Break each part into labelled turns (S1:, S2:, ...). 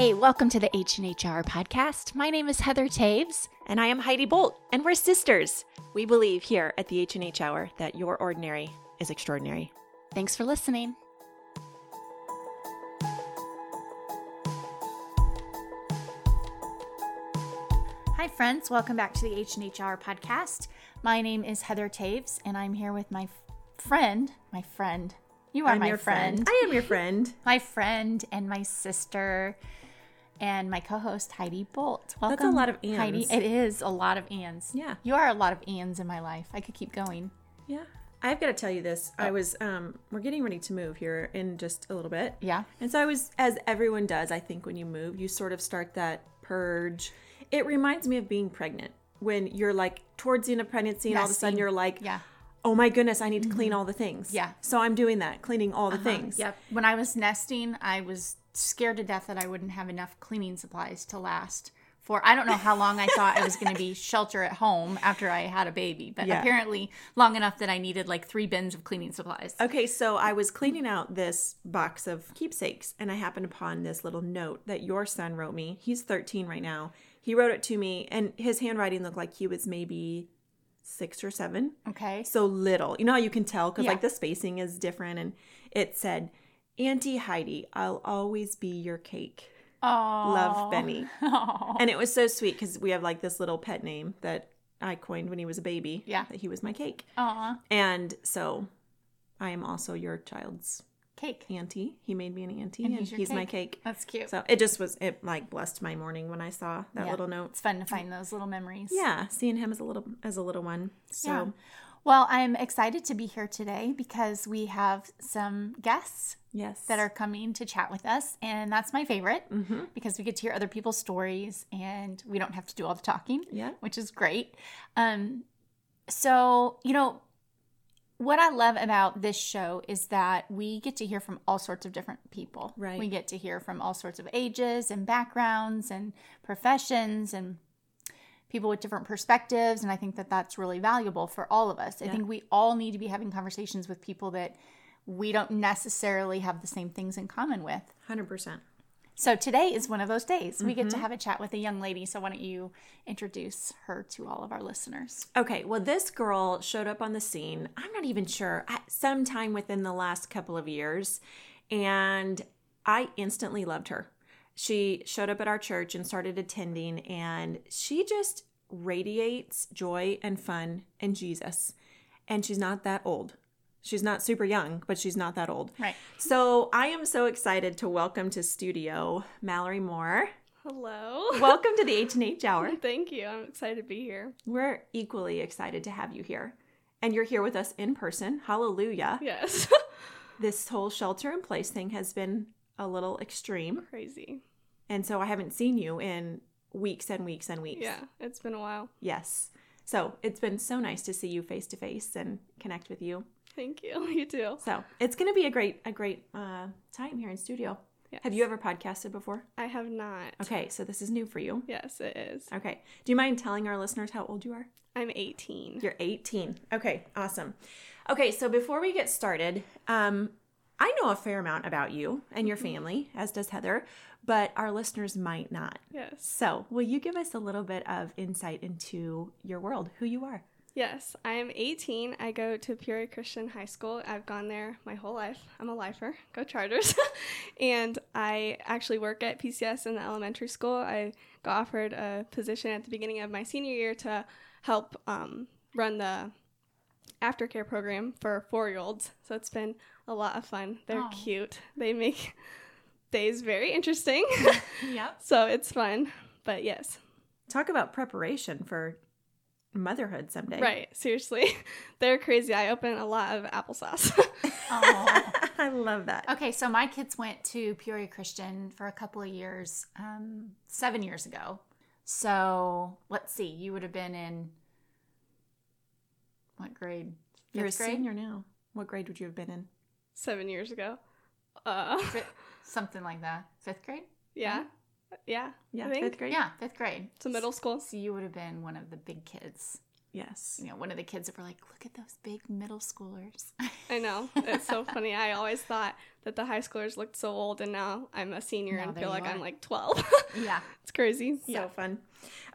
S1: Hey, welcome to the H&H Hour podcast. My name is Heather Toews.
S2: And I am Heidi Bolt, and we're sisters. We believe here at the H&H Hour that your ordinary is extraordinary.
S1: Thanks for listening. Hi, friends. Welcome back to the H&H Hour podcast. My name is Heather Toews, and I'm here with my friend, my friend. You are
S2: I'm
S1: my
S2: your
S1: friend.
S2: I am your friend.
S1: my friend and my sister and my co-host Heidi Bolt. Welcome, That's
S2: a lot of
S1: Heidi. It is a lot of ands.
S2: Yeah.
S1: you are a lot of ands in my life. I could keep going.
S2: Yeah. I've got to tell you this. I was um we're getting ready to move here in just a little bit.
S1: Yeah.
S2: And so I was as everyone does, I think when you move, you sort of start that purge. It reminds me of being pregnant. When you're like towards the end of pregnancy and all of a sudden you're like,
S1: Yeah.
S2: "Oh my goodness, I need to clean all the things."
S1: Yeah.
S2: So I'm doing that, cleaning all the things.
S1: Yep. When I was nesting, I was scared to death that I wouldn't have enough cleaning supplies to last for I don't know how long I thought I was going to be shelter at home after I had a baby, but
S2: Yeah.
S1: apparently long enough that I needed like 3 bins of cleaning supplies.
S2: Okay, so I was cleaning out this box of keepsakes and I happened upon this little note that your son wrote me. He's 13 right now. He wrote it to me and his handwriting looked like he was maybe six or seven.
S1: Okay.
S2: So little. You know how you can tell because
S1: Yeah.
S2: like the spacing is different and it said, Auntie Heidi, I'll always be your cake.
S1: Oh.
S2: Love Benny.
S1: Oh.
S2: And it was so sweet because we have like this little pet name that I coined when he was a baby.
S1: Yeah.
S2: That he was my cake.
S1: Aw.
S2: And so I am also your child's
S1: Cake.
S2: auntie. He made me an auntie,
S1: And
S2: and,
S1: he's
S2: he's,
S1: your
S2: my cake.
S1: That's cute.
S2: So it just was it like blessed my morning when I saw that
S1: Yeah.
S2: little note.
S1: It's fun to find those little memories.
S2: Yeah, seeing him as a little as a little one. So
S1: Yeah. Well, I'm excited to be here today because we have some guests
S2: yes,
S1: that are coming to chat with us, and that's my favorite
S2: hmm
S1: because we get to hear other people's stories and we don't have to do all the talking,
S2: Yeah.
S1: which is great. Um, so you know what I love about this show is that we get to hear from all sorts of different people.
S2: Right.
S1: We get to hear from all sorts of ages and backgrounds and professions and people with different perspectives and i think that that's really valuable for all of us i think we all need to be having conversations with people that we don't necessarily have the same things in common with
S2: hundred percent.
S1: so today is one of those days we get
S2: Mm-hmm.
S1: to have a chat with a young lady so why don't you introduce her to all of our listeners
S2: Okay, well, this girl showed up on the scene. I'm not even sure at sometime within the last couple of years, and I instantly loved her. She showed up at our church and started attending, and she just radiates joy and fun and Jesus. And she's not that old. She's not super young, but she's not that old.
S1: right
S2: So I am so excited to welcome to studio Mallory Moore.
S3: Hello.
S2: Welcome to the H and H Hour.
S3: Thank you. I'm excited to be here.
S2: We're equally excited to have you here. And you're here with us in person. Hallelujah.
S3: Yes.
S2: This whole shelter in place thing has been a little extreme.
S3: Crazy.
S2: And so I haven't seen you in weeks and weeks and weeks.
S3: Yeah, it's been a while.
S2: Yes. So it's been so nice to see you face to face and connect with you.
S3: Thank you. You too.
S2: So it's going to be a great, a great uh, time here in studio.
S3: Yes.
S2: Have you ever podcasted before?
S3: I have not.
S2: Okay, so this is new for you.
S3: Yes, it is.
S2: Okay. Do you mind telling our listeners how old you are?
S3: I'm 18.
S2: You're 18. Okay, awesome. Okay, so before we get started, um, I know a fair amount about you and your family, as does Heather, but our listeners might not.
S3: Yes.
S2: So, will you give us a little bit of insight into your world, who you are?
S3: Yes, I am 18. I go to Peoria Christian High School. I've gone there my whole life. I'm a lifer. Go Chargers. and I actually work at PCS in the elementary school. I got offered a position at the beginning of my senior year to help um, run the aftercare program for four-year-olds. So it's been a lot of fun. They're
S1: Aw.
S3: cute. They make days very interesting.
S1: yep
S3: so it's fun. But yes,
S2: Talk about preparation for motherhood someday.
S3: right. Seriously, they're crazy. I open a lot of applesauce.
S1: oh.
S2: I love that.
S1: okay so my kids went to peoria christian for a couple of years um, seven years ago so let's see you would have been in what grade
S2: You're a
S1: grade?
S2: senior now. What grade would you have been in?
S3: Seven years ago. Uh,
S1: Fi- something like that. Fifth grade?
S3: yeah, yeah.
S2: Yeah,
S3: I think.
S2: fifth grade.
S1: Yeah, fifth grade.
S3: It's a middle school.
S1: So you would have been one of the big kids.
S2: Yes.
S1: you know, one of the kids that were like, "Look at those big middle schoolers."
S3: I know. It's so funny. I always thought that the high schoolers looked so old, and now I'm a senior
S1: Now
S3: and
S1: there
S3: feel
S1: you
S3: like I'm
S1: are.
S3: like 12.
S1: yeah.
S3: it's crazy.
S2: So fun.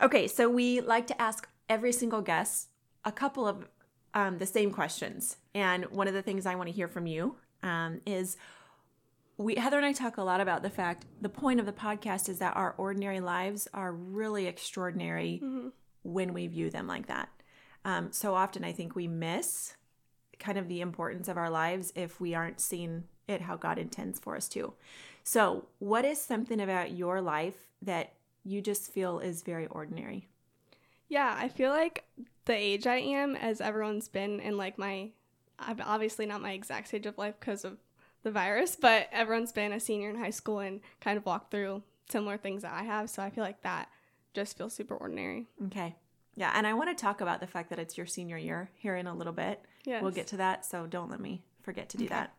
S2: Okay, so we like to ask every single guest a couple of um, the same questions. And one of the things I want to hear from you um, is we Heather and I talk a lot about the fact the point of the podcast is that our ordinary lives are really extraordinary when we view them like that. Um, so often I think we miss kind of the importance of our lives if we aren't seeing it how God intends for us to. So, what is something about your life that you just feel is very ordinary?
S3: Yeah, I feel like the age I am, as everyone's been in like my, I'm obviously not my exact stage of life because of the virus, but everyone's been a senior in high school and kind of walked through similar things that I have. So I feel like that just feels super ordinary.
S2: Okay. Yeah, and I want to talk about the fact that it's your senior year here in a little bit.
S3: Yes.
S2: We'll get to that, so don't let me forget to do that.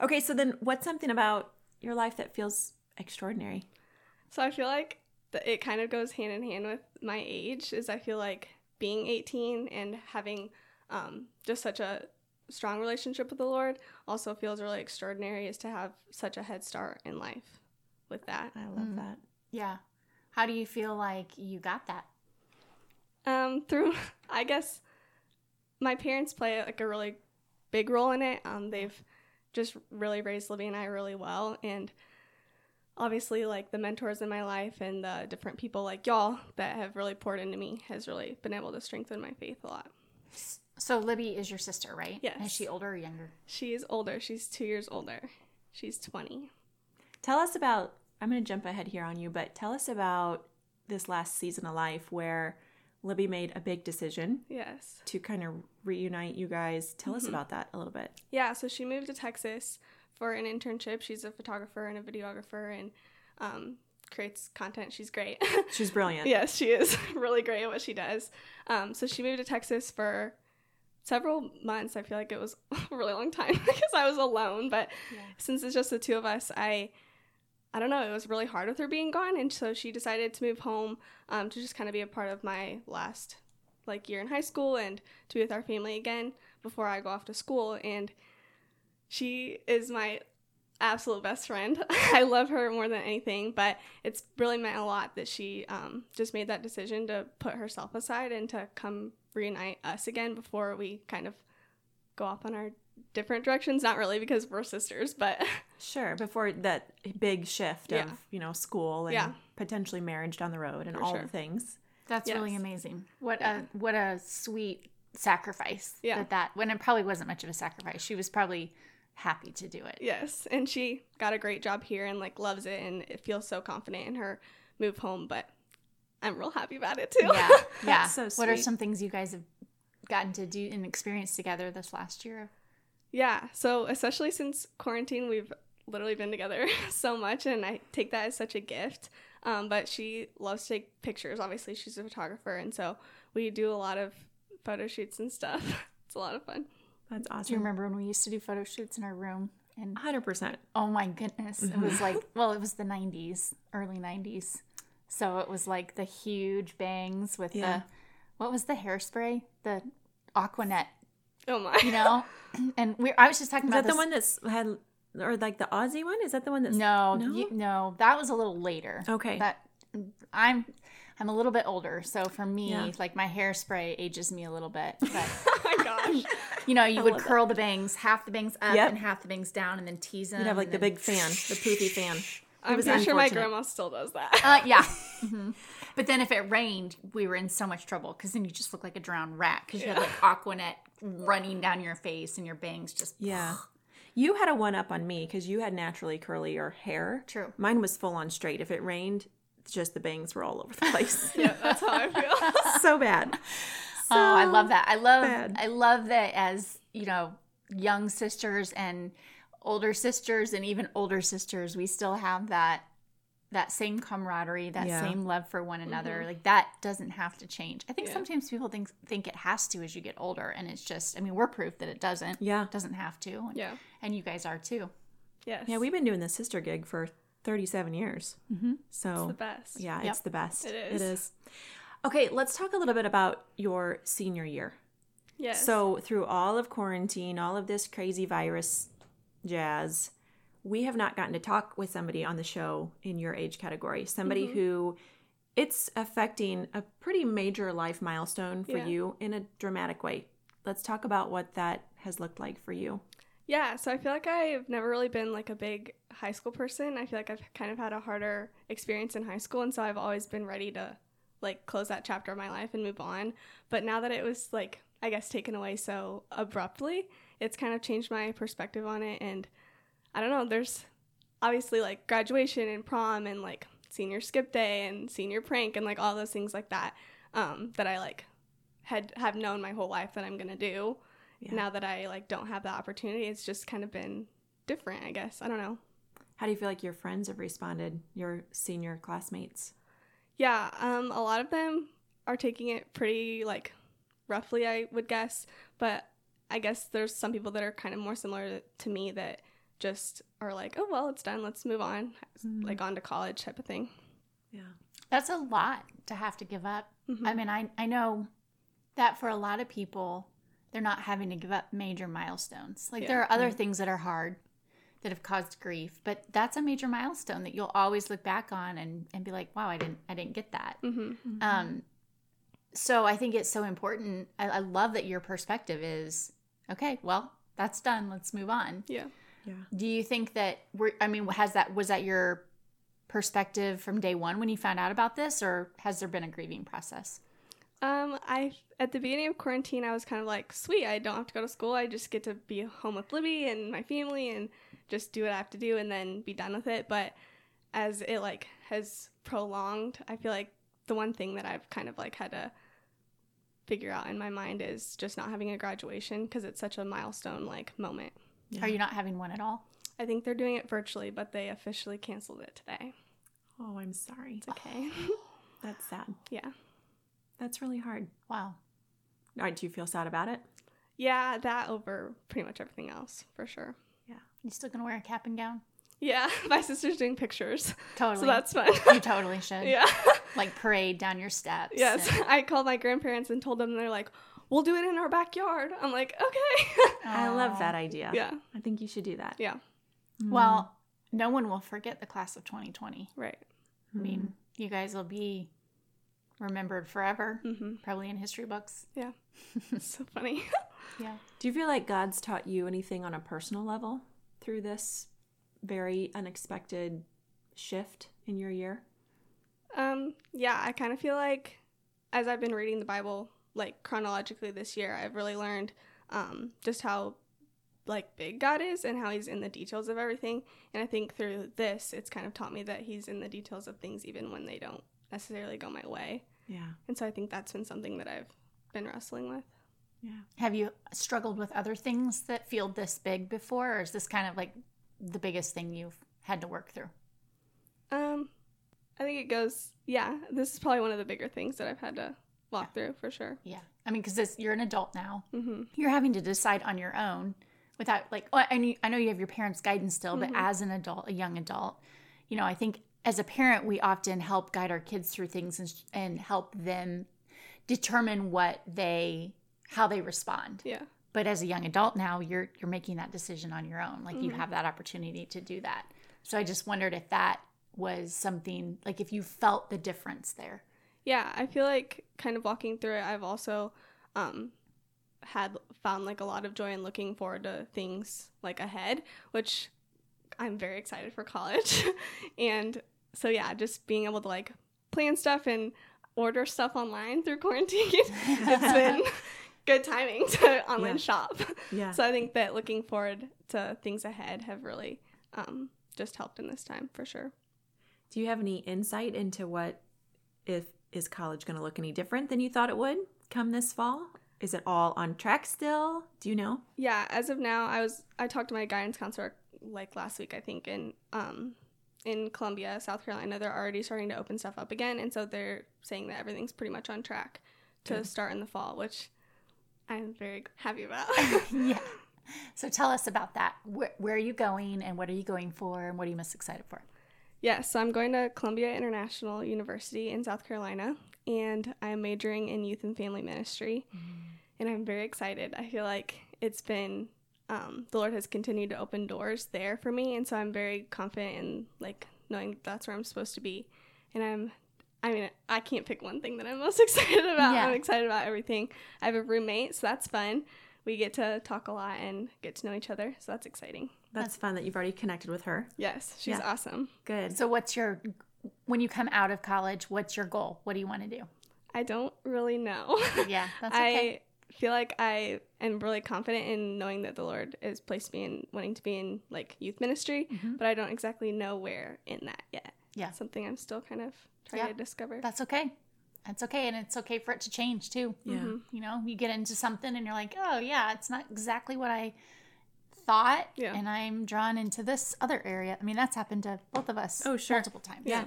S2: Okay, so then what's something about your life that feels extraordinary?
S3: So I feel like that it kind of goes hand in hand with my age. Is I feel like being 18 and having um, just such a strong relationship with the Lord also feels really extraordinary. Is to have such a head start in life with that.
S2: I love that.
S1: Yeah. How do you feel like you got that?
S3: Um, through I guess my parents play like a really big role in it. Um, they've just really raised Libby and I really well, and obviously like the mentors in my life and the different people like y'all that have really poured into me has really been able to strengthen my faith a lot.
S1: So Libby is your sister, right?
S3: Yes.
S1: Is she older or younger?
S3: She is older. She's two years older. She's 20.
S2: Tell us about, I'm going to jump ahead here on you, but tell us about this last season of life where Libby made a big decision
S3: Yes.
S2: to kind of reunite you guys. Tell us mm-hmm. about that a little bit.
S3: Yeah, so she moved to Texas for an internship. She's a photographer and a videographer and um, creates content. She's great.
S2: She's brilliant.
S3: yes, she is really great at what she does. Um, so she moved to Texas for several months. I feel like it was a really long time because I was alone. But since it's just the two of us, I I don't know. It was really hard with her being gone, and so she decided to move home um, to just kind of be a part of my last like year in high school and to be with our family again before I go off to school. And she is my absolute best friend. I love her more than anything, but it's really meant a lot that she um, just made that decision to put herself aside and to come reunite us again before we kind of go off on our different directions. Not really because we're sisters, but
S2: Sure, before that big shift
S3: Yeah.
S2: of, you know, school and
S3: Yeah.
S2: potentially marriage down the road and
S3: For
S2: all
S3: sure.
S2: the things.
S1: That's really amazing. What
S3: Yeah.
S1: a what a sweet sacrifice.
S3: Yeah.
S1: That that when it probably wasn't much of a sacrifice. She was probably happy to do it.
S3: yes. And she got a great job here and like loves it and it feels so confident in her move home, but I'm real happy about it too.
S1: Yeah. Yeah.
S2: so
S1: What are some things you guys have gotten to do and experience together this last year?
S3: Yeah, so especially since quarantine, we've literally been together so much, and I take that as such a gift. Um, but she loves to take pictures. Obviously, she's a photographer, and so we do a lot of photo shoots and stuff. it's a lot of fun.
S2: That's
S1: Do you remember when we used to do photo shoots in our room? And
S2: 100%.
S1: oh my goodness, it was mm-hmm. like well, it was the '90s, early '90s, so it was like the huge bangs with
S2: Yeah.
S1: the what was the hairspray, the Aquanet,
S3: Oh my!
S1: you know. and we, I was just talking
S2: Is
S1: about
S2: that
S1: this.
S2: the one that's had, or like the Aussie one? Is that the one that's.
S1: No,
S2: No?
S1: you- no, that was a little later.
S2: Okay.
S1: That I'm I'm a little bit older, so for me,
S2: Yeah.
S1: like my hairspray ages me a little bit. But
S3: my gosh!
S1: you know, you would
S2: love that.
S1: curl the bangs, half the bangs up
S2: Yep.
S1: and half the bangs down, and then tease them.
S2: You'd have like the big fan, the poofy fan.
S3: I'm
S2: was
S3: pretty sure my grandma still does that.
S1: Uh, yeah. hmm But then if it rained, we were in so much trouble because then you just look like a drowned rat because you had like Aquanet running down your face and your bangs just
S2: Yeah. You had a one up on me because you had naturally curlier hair.
S1: True.
S2: Mine was full on straight. If it rained, just the bangs were all over the place.
S3: yeah, that's how I feel.
S2: so bad.
S1: Oh, I love that. I love
S2: bad.
S1: I love that as, you know, young sisters and older sisters and even older sisters, we still have that that same camaraderie, that
S2: Yeah.
S1: same love for one another. Like that doesn't have to change. I think
S3: Yeah.
S1: sometimes people think think it has to as you get older and it's just I mean, we're proof that it doesn't.
S2: Yeah.
S1: It doesn't have to. And,
S3: Yeah.
S1: and you guys are too.
S3: Yes.
S2: Yeah, we've been doing the sister gig for 37 years. Mm-hmm. So
S3: the best.
S2: Yeah,
S1: Yep.
S2: it's the best.
S3: It
S2: It
S3: is.
S2: Okay, let's talk a little bit about your senior year.
S3: Yes.
S2: So, through all of quarantine, all of this crazy virus jazz, we have not gotten to talk with somebody on the show in your age category. Somebody mm-hmm. who it's affecting a pretty major life milestone for
S3: Yeah.
S2: you in a dramatic way. Let's talk about what that has looked like for you.
S3: Yeah, so I feel like I've never really been like a big high school person. I feel like I've kind of had a harder experience in high school, and so I've always been ready to like close that chapter of my life and move on. But now that it was like I guess taken away so abruptly, it's kind of changed my perspective on it and I don't know, there's obviously like graduation and prom and like senior skip day and senior prank and like all those things like that um that I like had have known my whole life that I'm to do
S2: Yeah.
S3: now that I like don't have the opportunity, it's just kind of been different, I guess. I don't know.
S2: How do you feel like your friends have responded, your senior classmates?
S3: Yeah, um, a lot of them are taking it pretty like roughly, I would guess. But I guess there's some people that are kind of more similar to me that just are like, oh well, it's done. Let's move on, like on to college type of thing.
S2: Yeah.
S1: That's a lot to have to give up.
S3: Mhm.
S1: I mean, I, I know that for a lot of people, they're not having to give up major milestones. Like there are other things that are hard that have caused grief, but that's a major milestone that you'll always look back on and, and be like, wow, I didn't I didn't get that.
S3: Mm-hmm.
S1: Um, so I think it's so important. I, I love that your perspective is okay. Well, that's done. Let's move on.
S3: Yeah.
S2: Yeah.
S1: Do you think that we're? I mean, has that was that your perspective from day one when you found out about this, or has there been a grieving process?
S3: Um, I at the beginning of quarantine, I was kind of like, sweet, I don't have to go to school. I just get to be home with Libby and my family and just do what I have to do and then be done with it. But as it like has prolonged, I feel like the one thing that I've kind of like had to figure out in my mind is just not having a graduation because it's such a milestone like moment.
S1: Are you not having one at all?
S3: I think they're doing it virtually, but they officially canceled it today.
S2: Oh, I'm sorry.
S3: It's okay.
S2: That's sad.
S3: yeah.
S2: That's really hard.
S1: Wow.
S2: All right, do you feel sad about it?
S3: Yeah, that over pretty much everything else for sure. Yeah.
S1: You still gonna wear a cap and gown?
S3: Yeah, my sister's doing pictures.
S1: Totally.
S3: So that's fun.
S1: you totally should.
S3: yeah.
S1: Like parade down your steps.
S3: yes.
S1: and-
S3: I called my grandparents and told them, and they're like, we'll do it in our backyard. I'm like, okay.
S2: I love that idea.
S3: yeah.
S2: I think you should do that.
S3: Yeah. Mm-hmm.
S1: Well, no one will forget the class of 2020.
S3: Right.
S1: I mean, mm-hmm. you guys will be remembered forever,
S3: Mm-hmm.
S1: probably in history books.
S3: Yeah. so funny.
S1: Yeah.
S2: Do you feel like God's taught you anything on a personal level through this very unexpected shift in your year?
S3: um, yeah, I kind of feel like as I've been reading the Bible, like chronologically this year, I've really learned um, just how like big God is and how he's in the details of everything. And I think through this, it's kind of taught me that he's in the details of things even when they don't necessarily go my way.
S2: Yeah.
S3: And so I think that's been something that I've been wrestling with.
S2: Yeah.
S1: Have you struggled with other things that feel this big before, or is this kind of like the biggest thing you've had to work through?
S3: Um, I think it goes. Yeah, this is probably one of the bigger things that I've had to walk through for sure.
S1: Yeah. I mean, because you're an adult now.
S3: hmm
S1: You're having to decide on your own without, like, oh, I, knew, I know you have your parents' guidance still, but
S3: Mhm.
S1: as an adult, a young adult, you know, I think as a parent, we often help guide our kids through things and, and help them determine what they, how they respond.
S3: Yeah.
S1: But as a young adult now, you're you're making that decision on your own. Like you
S3: Mhm.
S1: have that opportunity to do that. So I just wondered if that was something like if you felt the difference there.
S3: Yeah, I feel like kind of walking through it, I've also um, had found like a lot of joy in looking forward to things like ahead, which I'm very excited for college. and so, yeah, just being able to like plan stuff and order stuff online through quarantine, it's been good timing to online
S2: Yeah.
S3: shop.
S2: Yeah.
S3: So I think that looking forward to things ahead have really um, just helped in this time for sure.
S2: Do you have any insight into what if is college going to look any different than you thought it would come this fall? Is it all on track still? Do you know?
S3: Yeah, as of now, I was I talked to my guidance counselor like last week, I think, and um in Columbia, South Carolina. They're already starting to open stuff up again, and so they're saying that everything's pretty much on track to start in the fall, which I'm very happy about.
S1: yeah. So tell us about that. Where, where are you going and what are you going for and what are you most excited for?
S3: yeah, so I'm going to Columbia International University in South Carolina. and I'm majoring in youth and family ministry. Mm-hmm. And I'm very excited. I feel like it's been um, the Lord has continued to open doors there for me, and so I'm very confident in like knowing that's where I'm supposed to be. And I'm, I mean, I can't pick one thing that I'm most excited about.
S1: Yeah.
S3: I'm excited about everything. I have a roommate, so that's fun. We get to talk a lot and get to know each other, so that's exciting.
S2: That's fun that you've already connected with her.
S3: Yes, she's
S2: Yeah.
S3: awesome.
S2: Good.
S1: So, what's your when you come out of college? What's your goal? What do you want to do?
S3: I don't really know.
S1: Yeah, that's okay.
S3: I feel like I am really confident in knowing that the Lord has placed me in wanting to be in like youth ministry,
S1: Mhm.
S3: but I don't exactly know where in that yet.
S1: Yeah.
S3: Something I'm still kind of trying
S1: Yeah.
S3: to discover.
S1: That's okay. That's okay, and it's okay for it to change too.
S2: yeah.
S3: Mhm.
S1: You know, you get into something and you're like, oh yeah, it's not exactly what I thought,
S3: Yeah.
S1: and I'm drawn into this other area. I mean, that's happened to both of us.
S2: Oh, sure.
S1: multiple times.
S3: Yeah.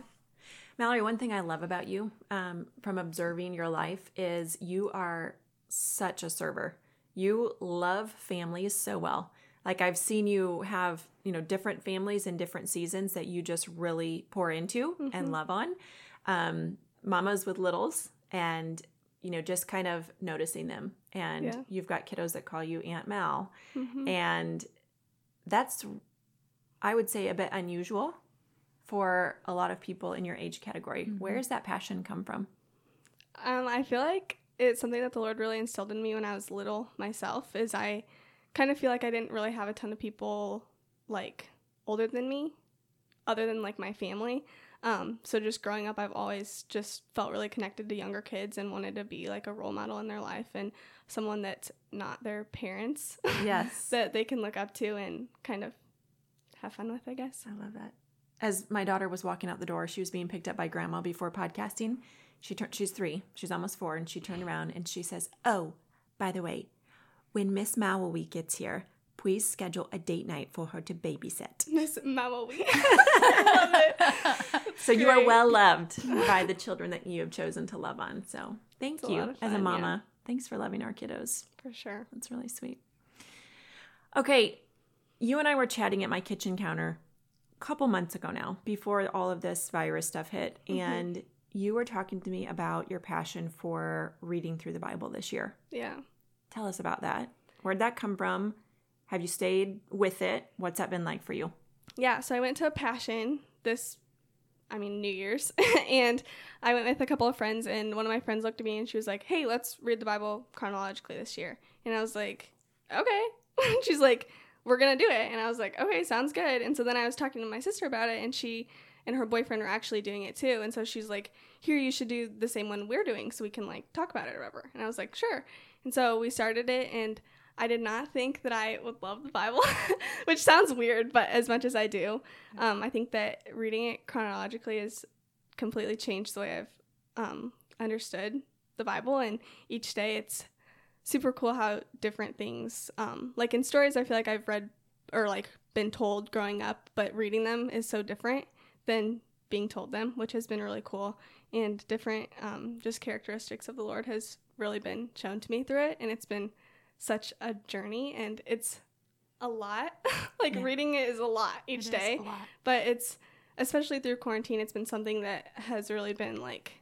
S2: Mallory, one thing I love about you um, from observing your life is you are such a server. You love families so well. Like I've seen you have, you know, different families in different seasons that you just really pour into and love on. Um, mamas with littles and, you know, just kind of noticing them. And
S3: Yeah.
S2: you've got kiddos that call you Aunt Mal.
S3: Mhm.
S2: And that's, I would say, a bit unusual for a lot of people in your age category. Where does that passion come from?
S3: Um, I feel like it's something that the Lord really instilled in me when I was little myself. Is I kind of feel like I didn't really have a ton of people like older than me, other than like my family. Um, so just growing up, I've always just felt really connected to younger kids and wanted to be like a role model in their life and someone that's not their parents
S2: Yes.
S3: that they can look up to and kind of have fun with, I guess.
S2: I love that. As my daughter was walking out the door, she was being picked up by grandma before podcasting. She turned she's 3. She's almost 4 and she turned around and she says, "Oh, by the way, when Miss Mowee gets here, please schedule a date night for her to babysit."
S3: Miss Mama I love it.
S2: So you are well loved by the children that you have chosen to love on. So, thank
S3: It's
S2: you
S3: lot of
S2: as a
S3: fun, yeah.
S2: mama. Thanks for loving our kiddos.
S3: For sure.
S2: That's really sweet. Okay, you and I were chatting at my kitchen counter a couple months ago now, before all of this virus stuff hit, mm-hmm. and you were talking to me about your passion for reading through the Bible this year.
S3: Yeah.
S2: Tell us about that. Where'd that come from? Have you stayed with it? What's that been like for you?
S3: Yeah, so I went to a passion this I mean New Year's and I went with a couple of friends and one of my friends looked at me and she was like, "Hey, let's read the Bible chronologically this year." And I was like, "Okay." She's like, "We're to do it." And I was like, "Okay, sounds good." And so then I was talking to my sister about it and she and her boyfriend were actually doing it too. And so she's like, "Here, you should do the same one we're doing so we can like talk about it or whatever." And I was like, "Sure." And so we started it and I did not think that I would love the Bible, which sounds weird, but as much as I do, um, I think that reading it chronologically has completely changed the way I've um, understood the Bible. And each day it's super cool how different things, um, like in stories, I feel like I've read or like been told growing up, but reading them is so different than being told them, which has been really cool. And different um, just characteristics of the Lord has really been shown to me through it. And it's been such a journey and it's a lot. like
S2: Yeah.
S3: reading it is a lot
S1: It
S3: each
S1: is
S3: day
S1: a lot.
S3: but it's especially through quarantine it's been something that has really been like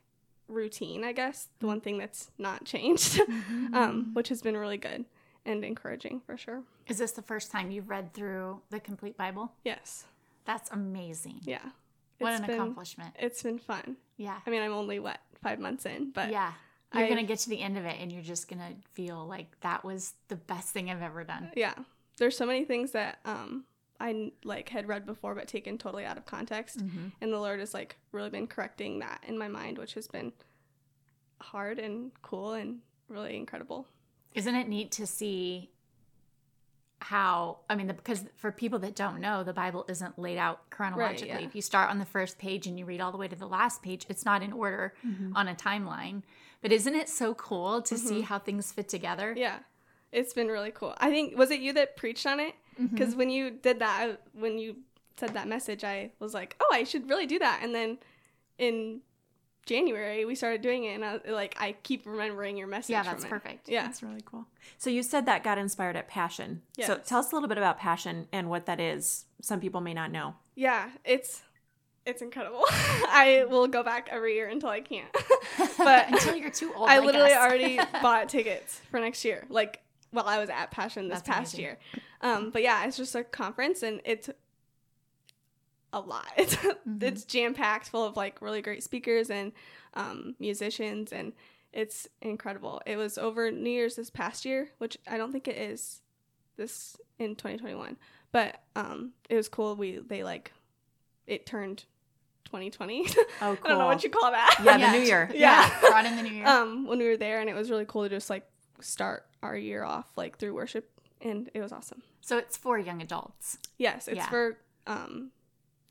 S3: routine i guess the one thing that's not changed um, which has been really good and encouraging for sure
S1: Is this the first time you've read through the complete Bible?
S3: yes
S1: That's amazing.
S3: yeah
S1: what
S3: It's
S1: an
S3: been-
S1: accomplishment.
S3: it's been fun
S1: Yeah.
S3: i mean i'm only what five months in but
S1: yeah. You're going to get to the end of it and you're just going to feel like that was the best thing I've ever done.
S3: yeah there's so many things that um i like had read before but taken totally out of context
S1: Mm-hmm.
S3: and the lord has like really been correcting that in my mind which has been hard and cool and really incredible
S1: Isn't it neat to see how I mean, the, because for people that don't know, the Bible isn't laid out chronologically.
S3: yeah.
S1: If you start on the first page and you read all the way to the last page, it's not in order on a timeline. But isn't it so cool to see how things fit together?
S3: Yeah, it's been really cool. I think was it you that preached on it?
S1: Mm-hmm.
S3: Because when you did that, when you said that message, I was like, oh, I should really do that. And then in January, we started doing it, and I like I keep remembering your message.
S1: Yeah,
S3: from
S1: that's
S3: it.
S1: perfect.
S3: Yeah,
S2: That's really cool. So you said that got inspired at Passion. So tell us a little bit about Passion and what that is. Some people may not know.
S3: yeah. It's it's incredible. I will go back every year until I can't. but
S1: Until you're too old.
S3: I
S1: like
S3: literally
S1: us.
S3: already bought tickets for next year. Like while I was at Passion this
S1: That's
S3: past
S1: amazing.
S3: year. Um, but yeah, it's just a conference and it's a lot. It's
S1: Mm-hmm.
S3: it's jam packed full of like really great speakers and um, musicians and it's incredible. It was over New Year's this past year, which I don't think it is this in 2021. But um, it was cool. We they like it turned 2020.
S2: Oh, cool.
S3: I don't know what you call that.
S2: Yeah,
S1: Yeah.
S2: the new year.
S3: Yeah.
S1: brought in the new year.
S3: um when we were there and it was really cool to just like start our year off like through worship and it was awesome
S1: so it's for young adults.
S3: yes it's
S1: Yeah.
S3: for um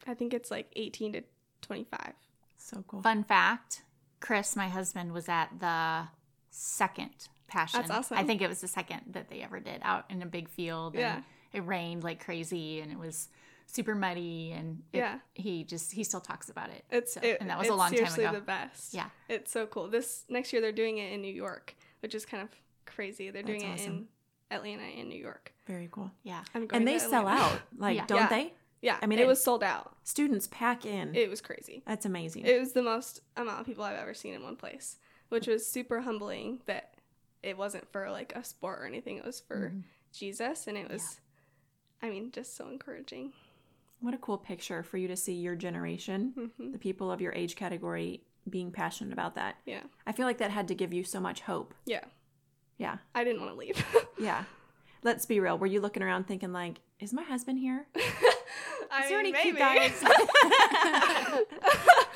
S3: i think it's like 18 to 25
S2: So cool.
S1: Fun fact Chris, my husband, was at the second Passion.
S3: That's awesome.
S1: I think it was the second that they ever did out in a big field. And
S3: Yeah.
S1: It rained like crazy and it was super muddy. And it,
S3: Yeah.
S1: he just, he still talks about it.
S3: it's
S1: So-
S3: it,
S1: and that was a long time ago.
S3: the best
S1: Yeah.
S3: it's so cool this next year they're doing it in new york which is kind of crazy they're doing
S2: That's
S3: it
S2: awesome.
S3: in atlanta and new york
S2: Very cool.
S1: Yeah.
S3: I'm
S2: And they sell out, like,
S1: Yeah.
S2: don't
S3: Yeah.
S2: they?
S3: yeah
S2: I mean,
S3: it,
S2: it-
S3: was sold out
S2: Students pack in.
S3: it was crazy
S2: That's amazing.
S3: It was the most amount of people I've ever seen in one place, which was super humbling that it wasn't for like a sport or anything. It was for
S2: Mm-hmm.
S3: Jesus, and it was, I mean, just so encouraging.
S2: what a cool picture for you to see your generation,
S3: hmm
S2: the people of your age category, being passionate about that.
S3: Yeah,
S2: I feel like that had to give you so much hope.
S3: yeah.
S2: Yeah.
S3: I didn't want to leave.
S2: Yeah. Let's be real. Were you looking around thinking like, is my husband here?
S3: I
S2: there
S3: mean,
S2: any cute guys?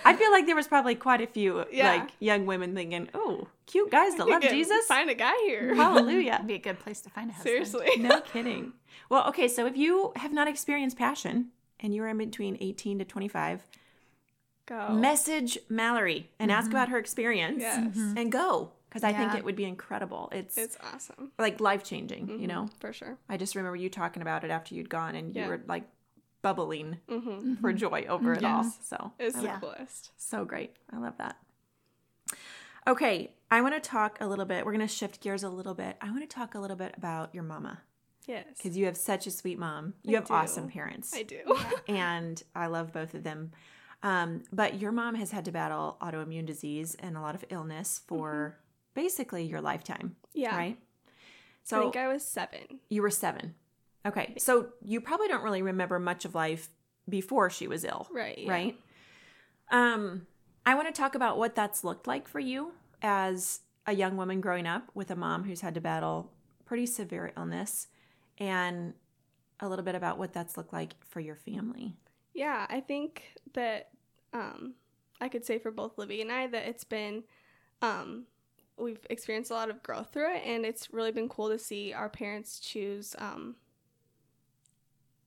S2: I feel like there was probably quite a few
S3: Yeah.
S2: like young women thinking, "Oh, cute guys that love Jesus."
S3: Find a guy here.
S2: Hallelujah.
S1: It'd be a good place to find a husband.
S3: Seriously.
S2: no kidding. Well, okay, so if you have not experienced passion and you're in between 18 to 25,
S3: Go.
S2: message Mallory and ask mm-hmm. about her experience
S3: Yes.
S2: and go because I think it would be incredible. It's,
S3: It's awesome.
S2: like life changing, you
S3: Mhm,
S2: know?
S3: For sure.
S2: I just remember you talking about it after you'd gone and you
S3: Yeah.
S2: were like bubbling
S3: hmm
S2: for joy over it all. So
S3: It's the
S1: Yeah.
S3: coolest.
S2: So great. I love that. Okay, I want to talk a little bit. We're going to shift gears a little bit. I want to talk a little bit about your mama
S3: Yes.
S2: because you have such a sweet mom. You
S3: I
S2: have
S3: do.
S2: awesome parents.
S3: I do.
S2: and I love both of them. Um, but your mom has had to battle autoimmune disease and a lot of illness for basically your lifetime,
S3: yeah.
S2: right? So I
S3: think I was seven.
S2: you were seven. Okay, so you probably don't really remember much of life before she was ill,
S3: Right. yeah.
S2: right? Um, I want to talk about what that's looked like for you as a young woman growing up with a mom who's had to battle pretty severe illness, and a little bit about what that's looked like for your family.
S3: Yeah, I think that um, I could say for both Libby and I that it's been, um, we've experienced a lot of growth through it, and it's really been cool to see our parents choose. Um,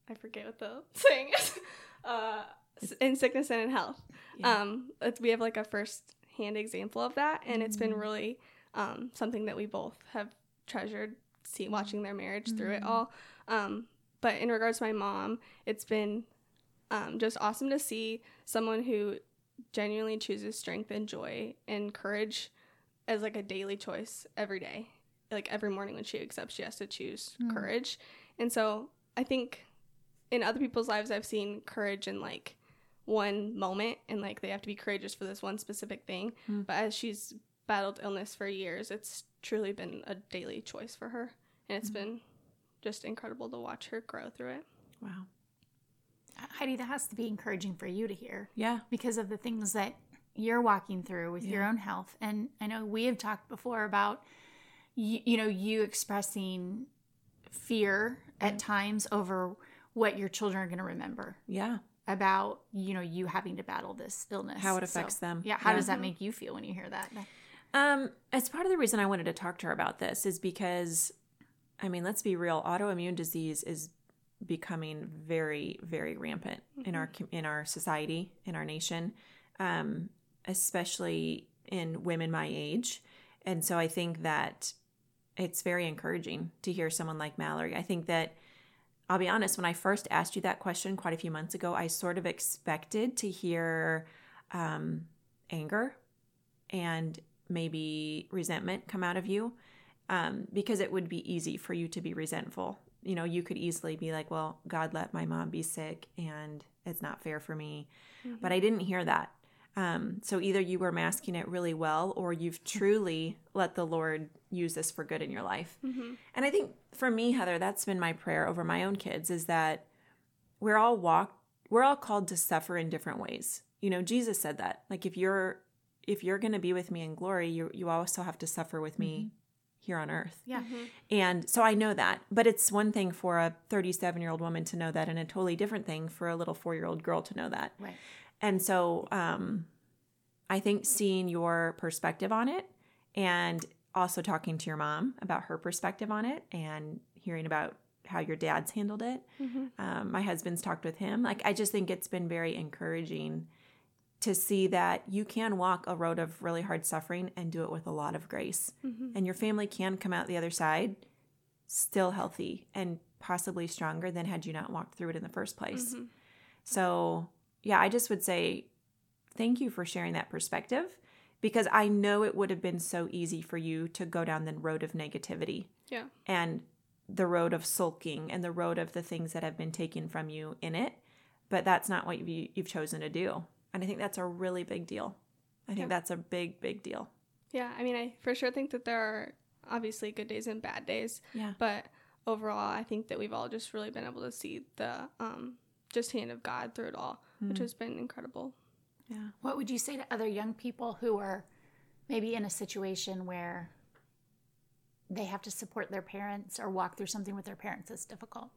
S3: I forget what the saying is. Uh, in sickness and in health.
S2: Yeah.
S3: Um, we have like a first hand example of that, and it's been
S2: Mm.
S3: really um, something that we both have treasured. See, watching their marriage through it
S2: Mm.
S3: all. Um, but in regards to my mom, it's been um, just awesome to see someone who genuinely chooses strength and joy and courage as like a daily choice every day. Like every morning when she accepts, she has to choose
S1: Hmm.
S3: courage. And so I think in other people's lives, I've seen courage in like one moment and like they have to be courageous for this one specific thing.
S2: Hmm.
S3: But as she's battled illness for years, it's truly been a daily choice for her. And it's been just incredible to watch her grow through it.
S2: Wow.
S1: Heidi, that has to be encouraging for you to hear
S2: Yeah.
S1: because of the things that you're walking through with your own health. And I know we have talked before about, you, you know, you expressing fear at times over what your children are going to remember
S2: Yeah.
S1: about, you know, you having to battle this illness.
S2: How it affects them.
S1: Yeah. How
S2: Yeah.
S1: does that make you feel when you hear that?
S2: Um, as part of the reason I wanted to talk to her about this is because, I mean, let's be real. Autoimmune disease is becoming very, very rampant in our in our society, in our nation, um, especially in women my age. And so I think that it's very encouraging to hear someone like Mallory. I think that I'll be honest, when I first asked you that question quite a few months ago, I sort of expected to hear um, anger and maybe resentment come out of you um, because it would be easy for you to be resentful you know, you could easily be like, well, God let my mom be sick and it's not fair for me. Mm-hmm. But I didn't hear that. Um, so either you were masking it really well or you've truly let the Lord use this for good in your life. Mm-hmm. And I think for me, Heather, that's been my prayer over my own kids is that we're all walk we're all called to suffer in different ways. You know, Jesus said that. Like if you're if you're going to be with me in glory, you you also have to suffer with me mm-hmm. here on earth.
S1: Yeah. Mm-hmm.
S2: And so I know that, but it's one thing for a 37-year-old woman to know that and a totally different thing for a little 4-year-old girl to know that.
S1: Right.
S2: And so um I think seeing your perspective on it and also talking to your mom about her perspective on it and hearing about how your dad's handled it. Mm-hmm. Um, my husband's talked with him. Like, I just think it's been very encouraging to see that you can walk a road of really hard suffering and do it with a lot of grace. Mm-hmm. And your family can come out the other side still healthy and possibly stronger than had you not walked through it in the first place. Mm-hmm. So, yeah, I just would say thank you for sharing that perspective because I know it would have been so easy for you to go down the road of negativity.
S3: Yeah.
S2: And the road of sulking and the road of the things that have been taken from you in it. But that's not what you, have chosen to do. And I think that's a really big deal. I think yeah. that's a big, big deal.
S3: Yeah. I mean, I for sure think that there are obviously good days and bad days.
S2: Yeah.
S3: But overall, I think that we've all just really been able to see the um, just hand of God through it all, mm. which has been incredible.
S2: Yeah.
S1: What would you say to other young people who are maybe in a situation where they have to support their parents or walk through something with their parents that's difficult?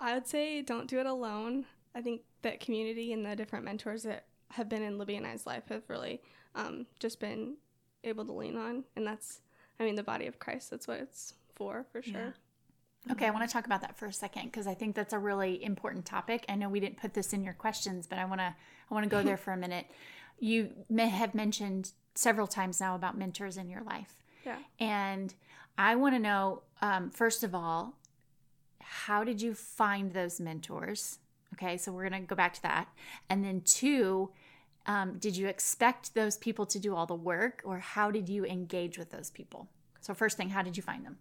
S3: I would say don't do it alone. I think that community and the different mentors that have been in Libby and I's life have really um, just been able to lean on. And that's, I mean, the body of Christ, that's what it's for, for sure.
S1: Yeah. Okay, I want to talk about that for a second because I think that's a really important topic. I know we didn't put this in your questions, but I want to I want to go there for a minute. You may have mentioned several times now about mentors in your life.
S3: Yeah.
S1: And I want to know, um, first of all, how did you find those mentors? Okay, so we're going to go back to that. And then, two, um, did you expect those people to do all the work or how did you engage with those people? So, first thing, how did you find them?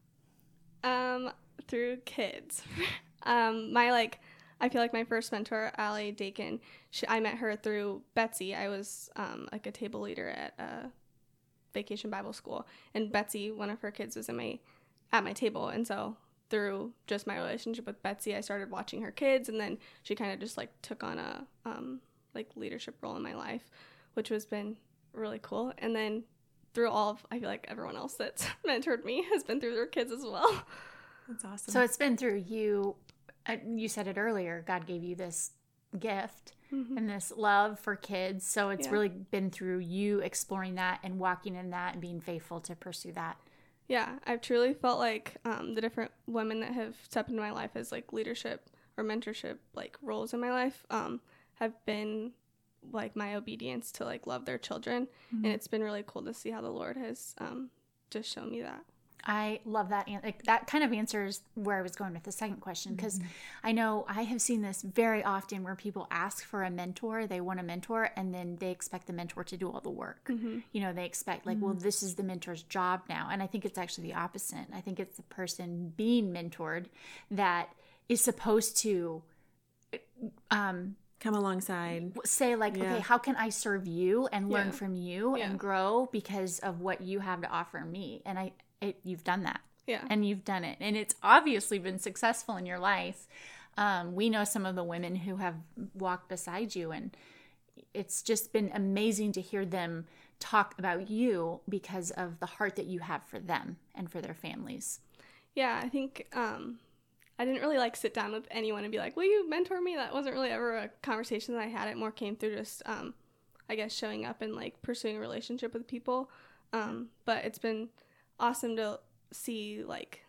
S3: Um, through kids. um, my like, I feel like my first mentor, Allie Dakin, she, I met her through Betsy. I was um, like a table leader at uh, vacation Bible school, and Betsy, one of her kids, was in my at my table, and so through just my relationship with Betsy, I started watching her kids, and then she kind of just like took on a um, like leadership role in my life, which has been really cool. And then through all of, I feel like everyone else that's mentored me has been through their kids as well.
S2: That's awesome.
S1: So it's been through you. Uh, you said it earlier. God gave you this gift mm-hmm. and this love for kids. So it's yeah. really been through you exploring that and walking in that and being faithful to pursue that.
S3: Yeah, I've truly felt like um, the different women that have stepped into my life as like leadership or mentorship like roles in my life um, have been like my obedience to like love their children, mm-hmm. and it's been really cool to see how the Lord has um, just shown me that.
S1: I love that. Like, that kind of answers where I was going with the second question because mm-hmm. I know I have seen this very often where people ask for a mentor, they want a mentor, and then they expect the mentor to do all the work. Mm-hmm. You know, they expect, like, mm-hmm. well, this is the mentor's job now. And I think it's actually the opposite. I think it's the person being mentored that is supposed to um,
S2: come alongside
S1: say like yeah. okay how can i serve you and learn yeah. from you yeah. and grow because of what you have to offer me and i it, you've done that.
S3: Yeah.
S1: And you've done it. And it's obviously been successful in your life. Um, we know some of the women who have walked beside you, and it's just been amazing to hear them talk about you because of the heart that you have for them and for their families.
S3: Yeah, I think um, I didn't really like sit down with anyone and be like, "Will you mentor me?" That wasn't really ever a conversation that I had. It more came through just, um, I guess, showing up and like pursuing a relationship with people. Um, but it's been awesome to see like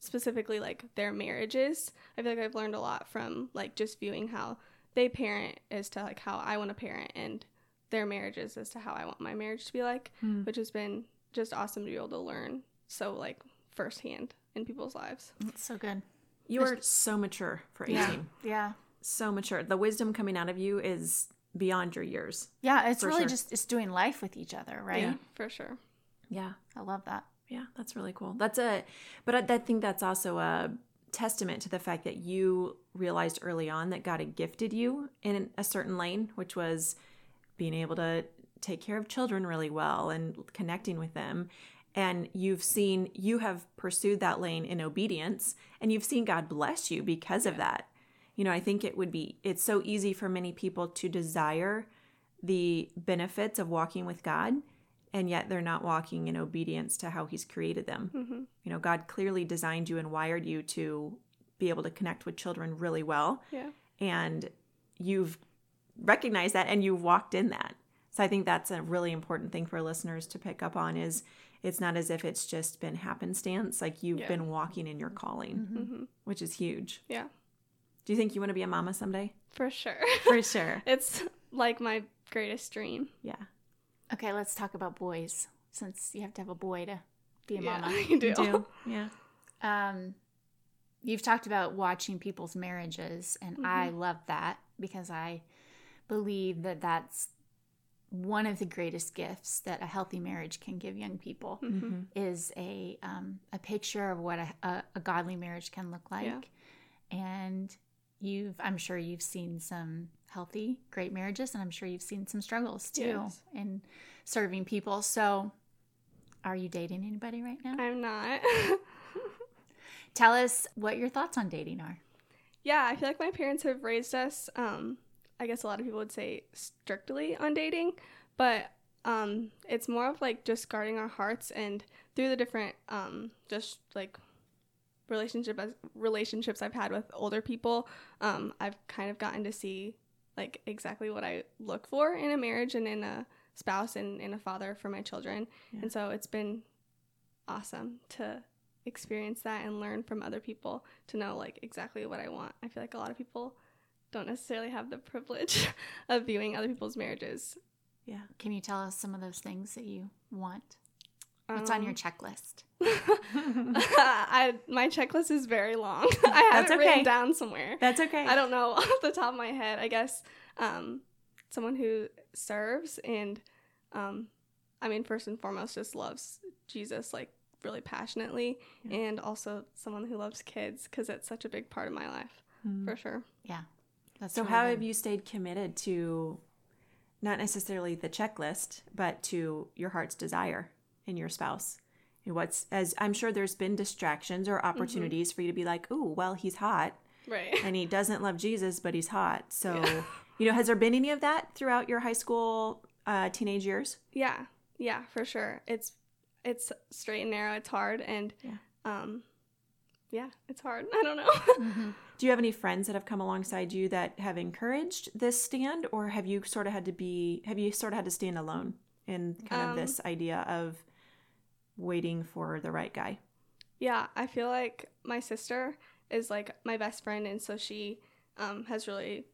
S3: specifically like their marriages. I feel like I've learned a lot from like just viewing how they parent as to like how I want to parent and their marriages as to how I want my marriage to be like, mm. which has been just awesome to be able to learn so like firsthand in people's lives.
S1: It's so good.
S2: You are so mature for 18.
S1: Yeah. yeah.
S2: So mature. The wisdom coming out of you is beyond your years.
S1: Yeah, it's really sure. just it's doing life with each other, right? Yeah,
S3: for sure.
S2: Yeah.
S1: I love that.
S2: Yeah, that's really cool. That's a, but I, I think that's also a testament to the fact that you realized early on that God had gifted you in a certain lane, which was being able to take care of children really well and connecting with them. And you've seen, you have pursued that lane in obedience, and you've seen God bless you because of that. You know, I think it would be, it's so easy for many people to desire the benefits of walking with God, and yet they're not walking in obedience to how He's created them.
S3: Mm-hmm.
S2: You know, God clearly designed you and wired you to be able to connect with children really well.
S3: Yeah.
S2: And you've recognized that and you've walked in that. So I think that's a really important thing for listeners to pick up on is it's not as if it's just been happenstance. Like you've
S3: Yeah.
S2: been walking in your calling,
S3: Mm-hmm.
S2: which is huge.
S3: Yeah.
S2: Do you think you want to be a mama someday?
S3: For sure.
S2: For sure.
S3: it's like my greatest dream.
S2: Yeah.
S1: Okay, let's talk about boys since you have to have a boy to be a
S3: yeah,
S1: mama.
S3: you do.
S2: You do? Yeah.
S1: Um, you've talked about watching people's marriages, and I love that because I believe that that's one of the greatest gifts that a healthy marriage can give young people
S3: Mm-hmm.
S1: is a um, a picture of what a, a, a godly marriage can look like.
S3: Yeah.
S1: And you've, I'm sure you've seen some healthy, great marriages, and I'm sure you've seen some struggles too
S3: Yes.
S1: in serving people. So, are you dating anybody right now?
S3: I'm not.
S1: Tell us what your thoughts on dating are.
S3: yeah, I feel like my parents have raised us. Um, I guess a lot of people would say strictly on dating, but um, it's more of like just guarding our hearts and through the different um, just like relationship relationships I've had with older people, um, I've kind of gotten to see like exactly what I look for in a marriage and in a spouse and in a father for my children.
S2: Yeah.
S3: And so it's been awesome to experience that and learn from other people to know like exactly what I want. I feel like a lot of people don't necessarily have the privilege of viewing other people's marriages.
S2: Yeah.
S1: Can you tell us some of those things that you want? What's on your
S3: Um,
S1: checklist?
S3: I my checklist is very long. I have
S2: That's
S3: it
S2: okay.
S3: written down somewhere.
S2: That's okay.
S3: I don't know off the top of my head. I guess um, someone who serves and, um, I mean, first and foremost, just loves Jesus like really passionately,
S2: Yeah.
S3: and also someone who loves kids because it's such a big part of my life
S2: Mm.
S3: for sure.
S1: Yeah. That's
S2: So,
S1: really
S2: how
S1: good.
S2: have you stayed committed to not necessarily the checklist, but to your heart's desire in your spouse? And what's as I'm sure there's been distractions or opportunities for you to be like, "Oh, well, he's hot
S3: Right.
S2: and he doesn't love Jesus, but he's hot." So,
S3: Yeah.
S2: you know, has there been any of that throughout your high school, uh, teenage years?
S3: Yeah, yeah, for sure. It's it's straight and narrow. It's hard, and
S2: Yeah.
S3: um, yeah, it's hard. I don't know.
S1: Mhm.
S2: Do you have any friends that have come alongside you that have encouraged this stand, or have you sort of had to be, have you sort of had to stand alone in kind of
S3: Um,
S2: this idea of waiting for the right guy?
S3: yeah, I feel like my sister is like my best friend, and so she um has really,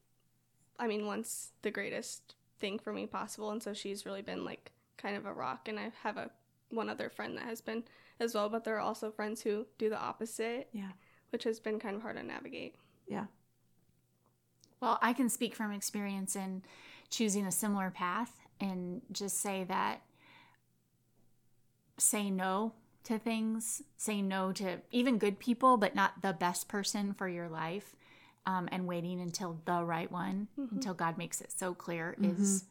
S3: I mean, wants the greatest thing for me possible, and so she's really been like kind of a rock. And I have a one other friend that has been as well, but there are also friends who do the opposite,
S2: Yeah.
S3: which has been kind of hard to navigate.
S2: Yeah.
S1: Well, I can speak from experience in choosing a similar path and just say that say no to things, say no to even good people, but not the best person for your life, um, and waiting until the right one, until God makes it so clear, is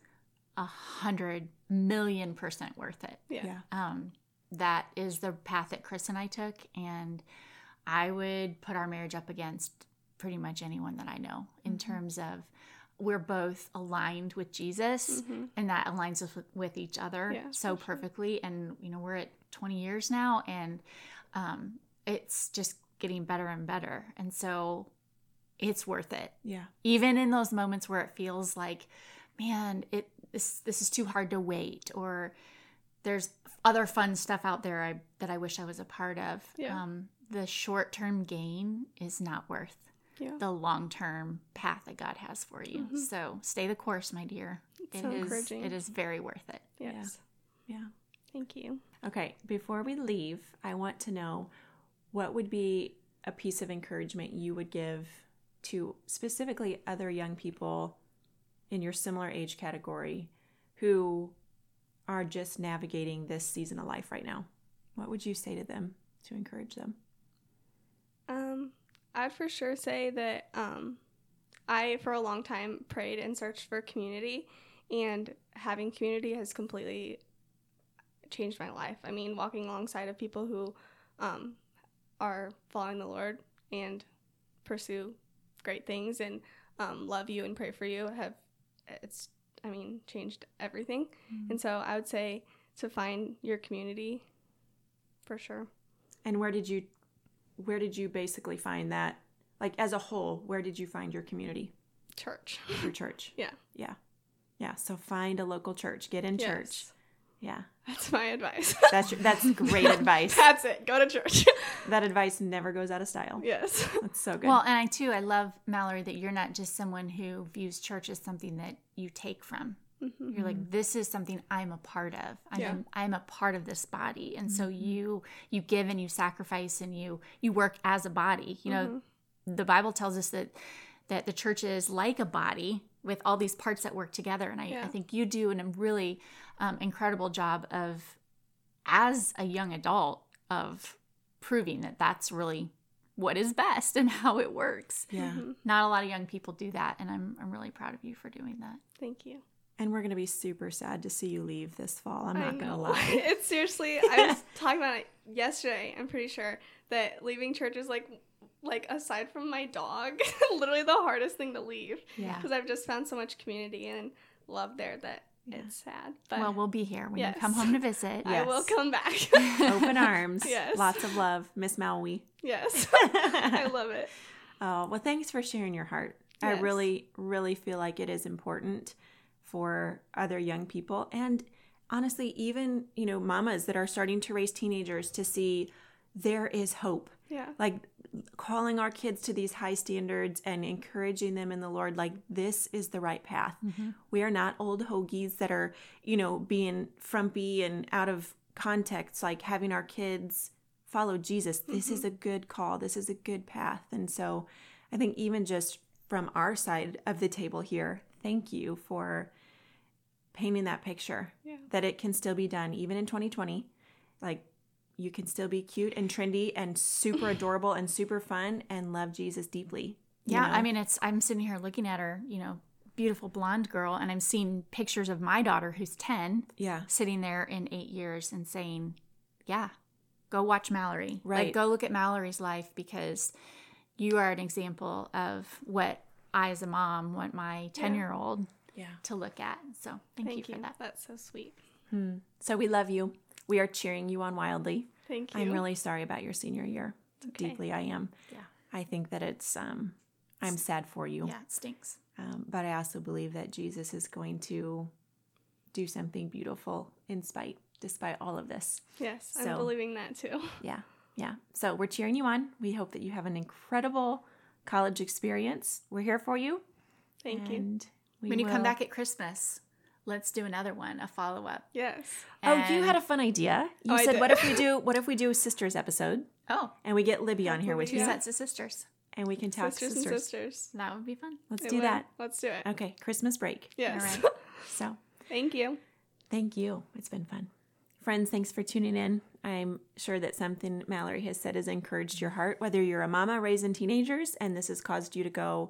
S1: a hundred million percent worth it.
S3: Yeah.
S1: um, that is the path that Chris and I took, and I would put our marriage up against pretty much anyone that I know in terms of we're both aligned with Jesus,
S3: Mhm.
S1: and that aligns us with, with each other
S3: Yeah,
S1: so
S3: sure.
S1: perfectly. And you know, we're at 20 years now, and um, it's just getting better and better, and so it's worth it
S2: Yeah.
S1: even in those moments where it feels like man it this this is too hard to wait or there's other fun stuff out there I, that I wish I was a part of
S3: Yeah.
S1: um, the short term gain is not worth
S3: Yeah.
S1: the long term path that God has for you
S3: Mhm.
S1: so stay the course my dear
S3: It's
S1: It
S3: so
S1: is-
S3: encouraging.
S1: it is very worth it
S3: Yes.
S2: Yeah.
S3: Thank you.
S2: Okay, before we leave, I want to know what would be a piece of encouragement you would give to specifically other young people in your similar age category who are just navigating this season of life right now? What would you say to them to encourage them?
S3: I'd for sure say that um, I, for a long time, prayed and searched for community, and having community has completely changed my life. I mean, walking alongside of people who um, are following the Lord and pursue great things and um, love you and pray for you have it's I mean changed everything.
S1: Mm-hmm.
S3: And so I would say to find your community for sure.
S2: And where did you where did you basically find that like as a whole, where did you find your community?
S3: Church.
S2: Your church.
S3: yeah.
S2: Yeah. Yeah. So find a local church. Get in church. Yeah.
S3: That's my advice.
S2: That's that's great advice.
S3: That's it. Go to church.
S2: That advice never goes out of style.
S3: yes.
S2: That's so good.
S1: Well, and I too, I love Mallory that you're not just someone who views church as something that you take from.
S3: Mhm.
S1: You're like, this is something I'm a part of. I'm,
S3: Yeah.
S1: a, I'm a part of this body, and so you you give and you sacrifice and you you work as a body. You know, the Bible tells us that that the church is like a body with all these parts that work together, and I,
S3: Yeah.
S1: I think you do an, a really um, incredible job of as a young adult of proving that that's really what is best and how it works.
S2: yeah.
S3: Mhm.
S1: Not a lot of young people do that, and I'm I'm really proud of you for doing that.
S3: Thank you.
S2: And we're gonna be super sad to see you leave this fall. I'm not gonna lie.
S3: it's seriously. I was talking about it yesterday. I'm pretty sure that leaving church is like, like aside from my dog, literally the hardest thing to leave
S1: Yeah.
S3: because I've just found so much community and love there that
S2: Yeah.
S3: it's sad. But
S1: Well, we'll be here when
S3: Yes.
S1: you come home to visit.
S3: I will come back.
S2: Open arms.
S3: Yes.
S2: Lots of love, Miss Maui.
S3: yes, I love it.
S2: Oh, well, thanks for sharing your heart. I really, really feel like it is important for other young people and honestly, even, you know, mamas that are starting to raise teenagers to see there is hope.
S3: Yeah.
S2: Like calling our kids to these high standards and encouraging them in the Lord, like this is the right path. Mm-hmm. We are not old hoagies that are, you know, being frumpy and out of context, like having our kids follow Jesus. This is mm-hmm. a good call. This is a good path. And so I think even just from our side of the table here, thank you for painting that picture
S3: Yeah.
S2: that it can still be done even in 2020. Like you can still be cute and trendy and super adorable and super fun and love Jesus deeply.
S1: Yeah,
S2: know?
S1: I mean, it's. I'm sitting here looking at her, you know, beautiful blonde girl, and I'm seeing pictures of my daughter who's ten,
S2: yeah.
S1: sitting there in eight years and saying, "Yeah, go watch Mallory.
S2: Right.
S1: Like, go look at Mallory's life because you are an example of what I, as a mom, want my ten year old
S2: Yeah.
S1: to look at. So, thank,
S3: Thank
S1: you
S3: you.
S1: for that.
S3: That's so sweet.
S2: So we love you. We are cheering you on wildly.
S3: Thank you.
S2: I'm really sorry about your senior year.
S3: okay.
S2: Deeply, I am.
S1: Yeah.
S2: I think that it's. um I'm sad for you.
S1: Yeah, it stinks.
S2: Um, but I also believe that Jesus is going to do something beautiful in spite, despite all of this.
S3: Yes,
S2: So-
S3: I'm believing that too.
S2: Yeah. Yeah. So we're cheering you on. We hope that you have an incredible college experience. We're here for you.
S3: Thank you.
S2: And we
S1: When you come back at Christmas, let's do another one, a follow up.
S3: Yes.
S2: Oh, you had a fun idea. You
S3: Oh,
S2: said, "What if we do? What if we do a sisters episode
S1: oh
S2: and we get Libby on here with
S1: two
S2: you,
S3: Yeah.
S1: sets of sisters.
S2: and we can talk
S3: Sisters,
S2: sisters.
S3: and sisters.
S1: That would be fun.
S2: Let's
S3: It
S2: do
S3: would.
S2: that.
S3: Let's do it.
S2: Okay, Christmas break.
S3: Yes.
S1: All right.
S2: So
S3: Thank you.
S2: Thank you. It's been fun. Friends, thanks for tuning in. I'm sure that something Mallory has said has encouraged your heart, whether you're a mama raising teenagers and this has caused you to go,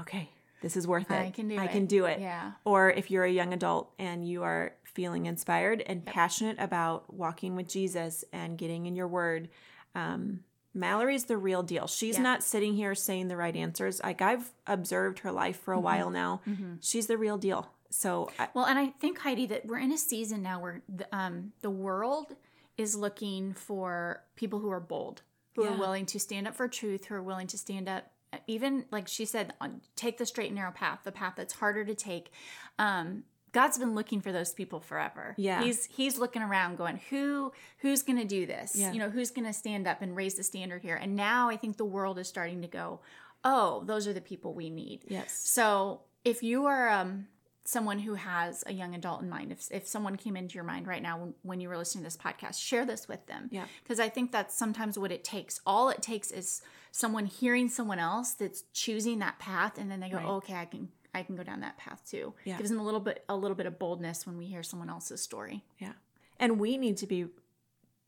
S2: okay, this is worth it.
S1: I can do
S2: I
S1: it.
S2: can do it.
S1: Yeah.
S2: Or if you're a young adult and you are feeling inspired and passionate about walking with Jesus and getting in your word, um, Mallory's the real deal. She's
S1: Yeah.
S2: not sitting here saying the right answers. Like I've observed her life
S1: Mm-hmm.
S2: for a while now. She's the real deal. So I,
S1: Well, and I think Heidi that we're in a season now where the, um, the world is looking for people who are bold, who
S2: Yeah.
S1: are willing to stand up for truth, who are willing to stand up, even like she said, take the straight and narrow path, the path that's harder to take. Um, God's been looking for those people forever.
S2: Yeah.
S1: he's he's looking around, going, who who's going to do this?
S2: Yeah.
S1: You know, who's going to stand up and raise the standard here? And now I think the world is starting to go, oh, those are the people we need.
S2: yes.
S1: So if you are um, someone who has a young adult in mind, if, if someone came into your mind right now when, when you were listening to this podcast, share this with them.
S2: Yeah.
S1: Because I think that's sometimes what it takes. All it takes is someone hearing someone else that's choosing that path, and then they go,
S2: Right.
S1: oh, "Okay, I can." I can go down that path too.
S2: Yeah.
S1: Gives them a little bit a little bit of boldness when we hear someone else's story.
S2: Yeah. And we need to be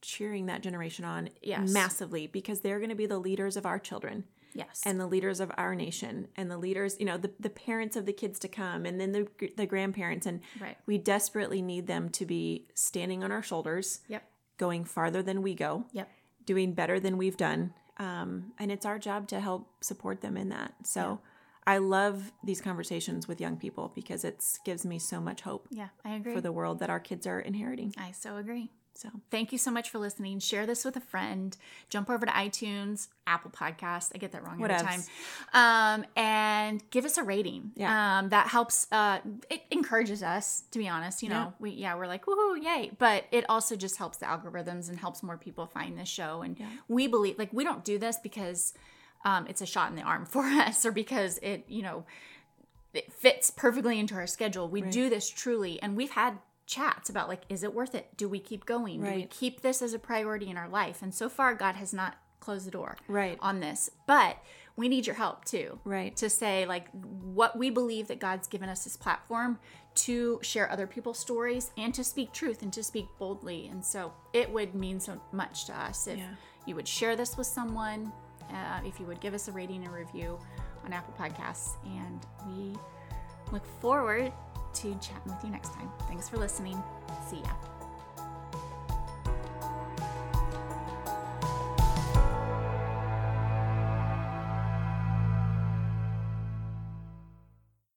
S2: cheering that generation on
S1: Yes.
S2: massively because they're going to be the leaders of our children.
S1: Yes.
S2: and the leaders of our nation and the leaders, you know, the, the parents of the kids to come and then the, the grandparents. And
S1: Right.
S2: we desperately need them to be standing on our shoulders,
S1: Yep.
S2: going farther than we go,
S1: Yep.
S2: doing better than we've done. Um, and it's our job to help support them in that. So I love these conversations with young people because it gives me so much hope
S1: Yeah, I agree.
S2: for the world that our kids are inheriting.
S1: I so agree.
S2: So
S1: Thank you so much for listening. Share this with a friend. Jump over to iTunes, Apple Podcast. I get that wrong every time. Um, and give us a rating.
S2: Yeah.
S1: Um, that helps. Uh, it encourages us, to be honest. You know,
S2: Yeah.
S1: we yeah, we're like woohoo, yay! But it also just helps the algorithms and helps more people find this show. And we believe, like, we don't do this because um, it's a shot in the arm for us, or because it, you know, it fits perfectly into our schedule. We do this truly, and we've had chats about like, is it worth it? Do we keep going? Do we keep this as a priority in our life? And so far, God has not closed the door
S2: Right.
S1: on this, but we need your help too,
S2: Right.
S1: To say like what we believe that God's given us this platform to share other people's stories and to speak truth and to speak boldly. And so it would mean so much to us if
S2: Yeah.
S1: you would share this with someone, uh, if you would give us a rating and review on Apple Podcasts, and we look forward to chatting with you next time. Thanks for listening. See ya.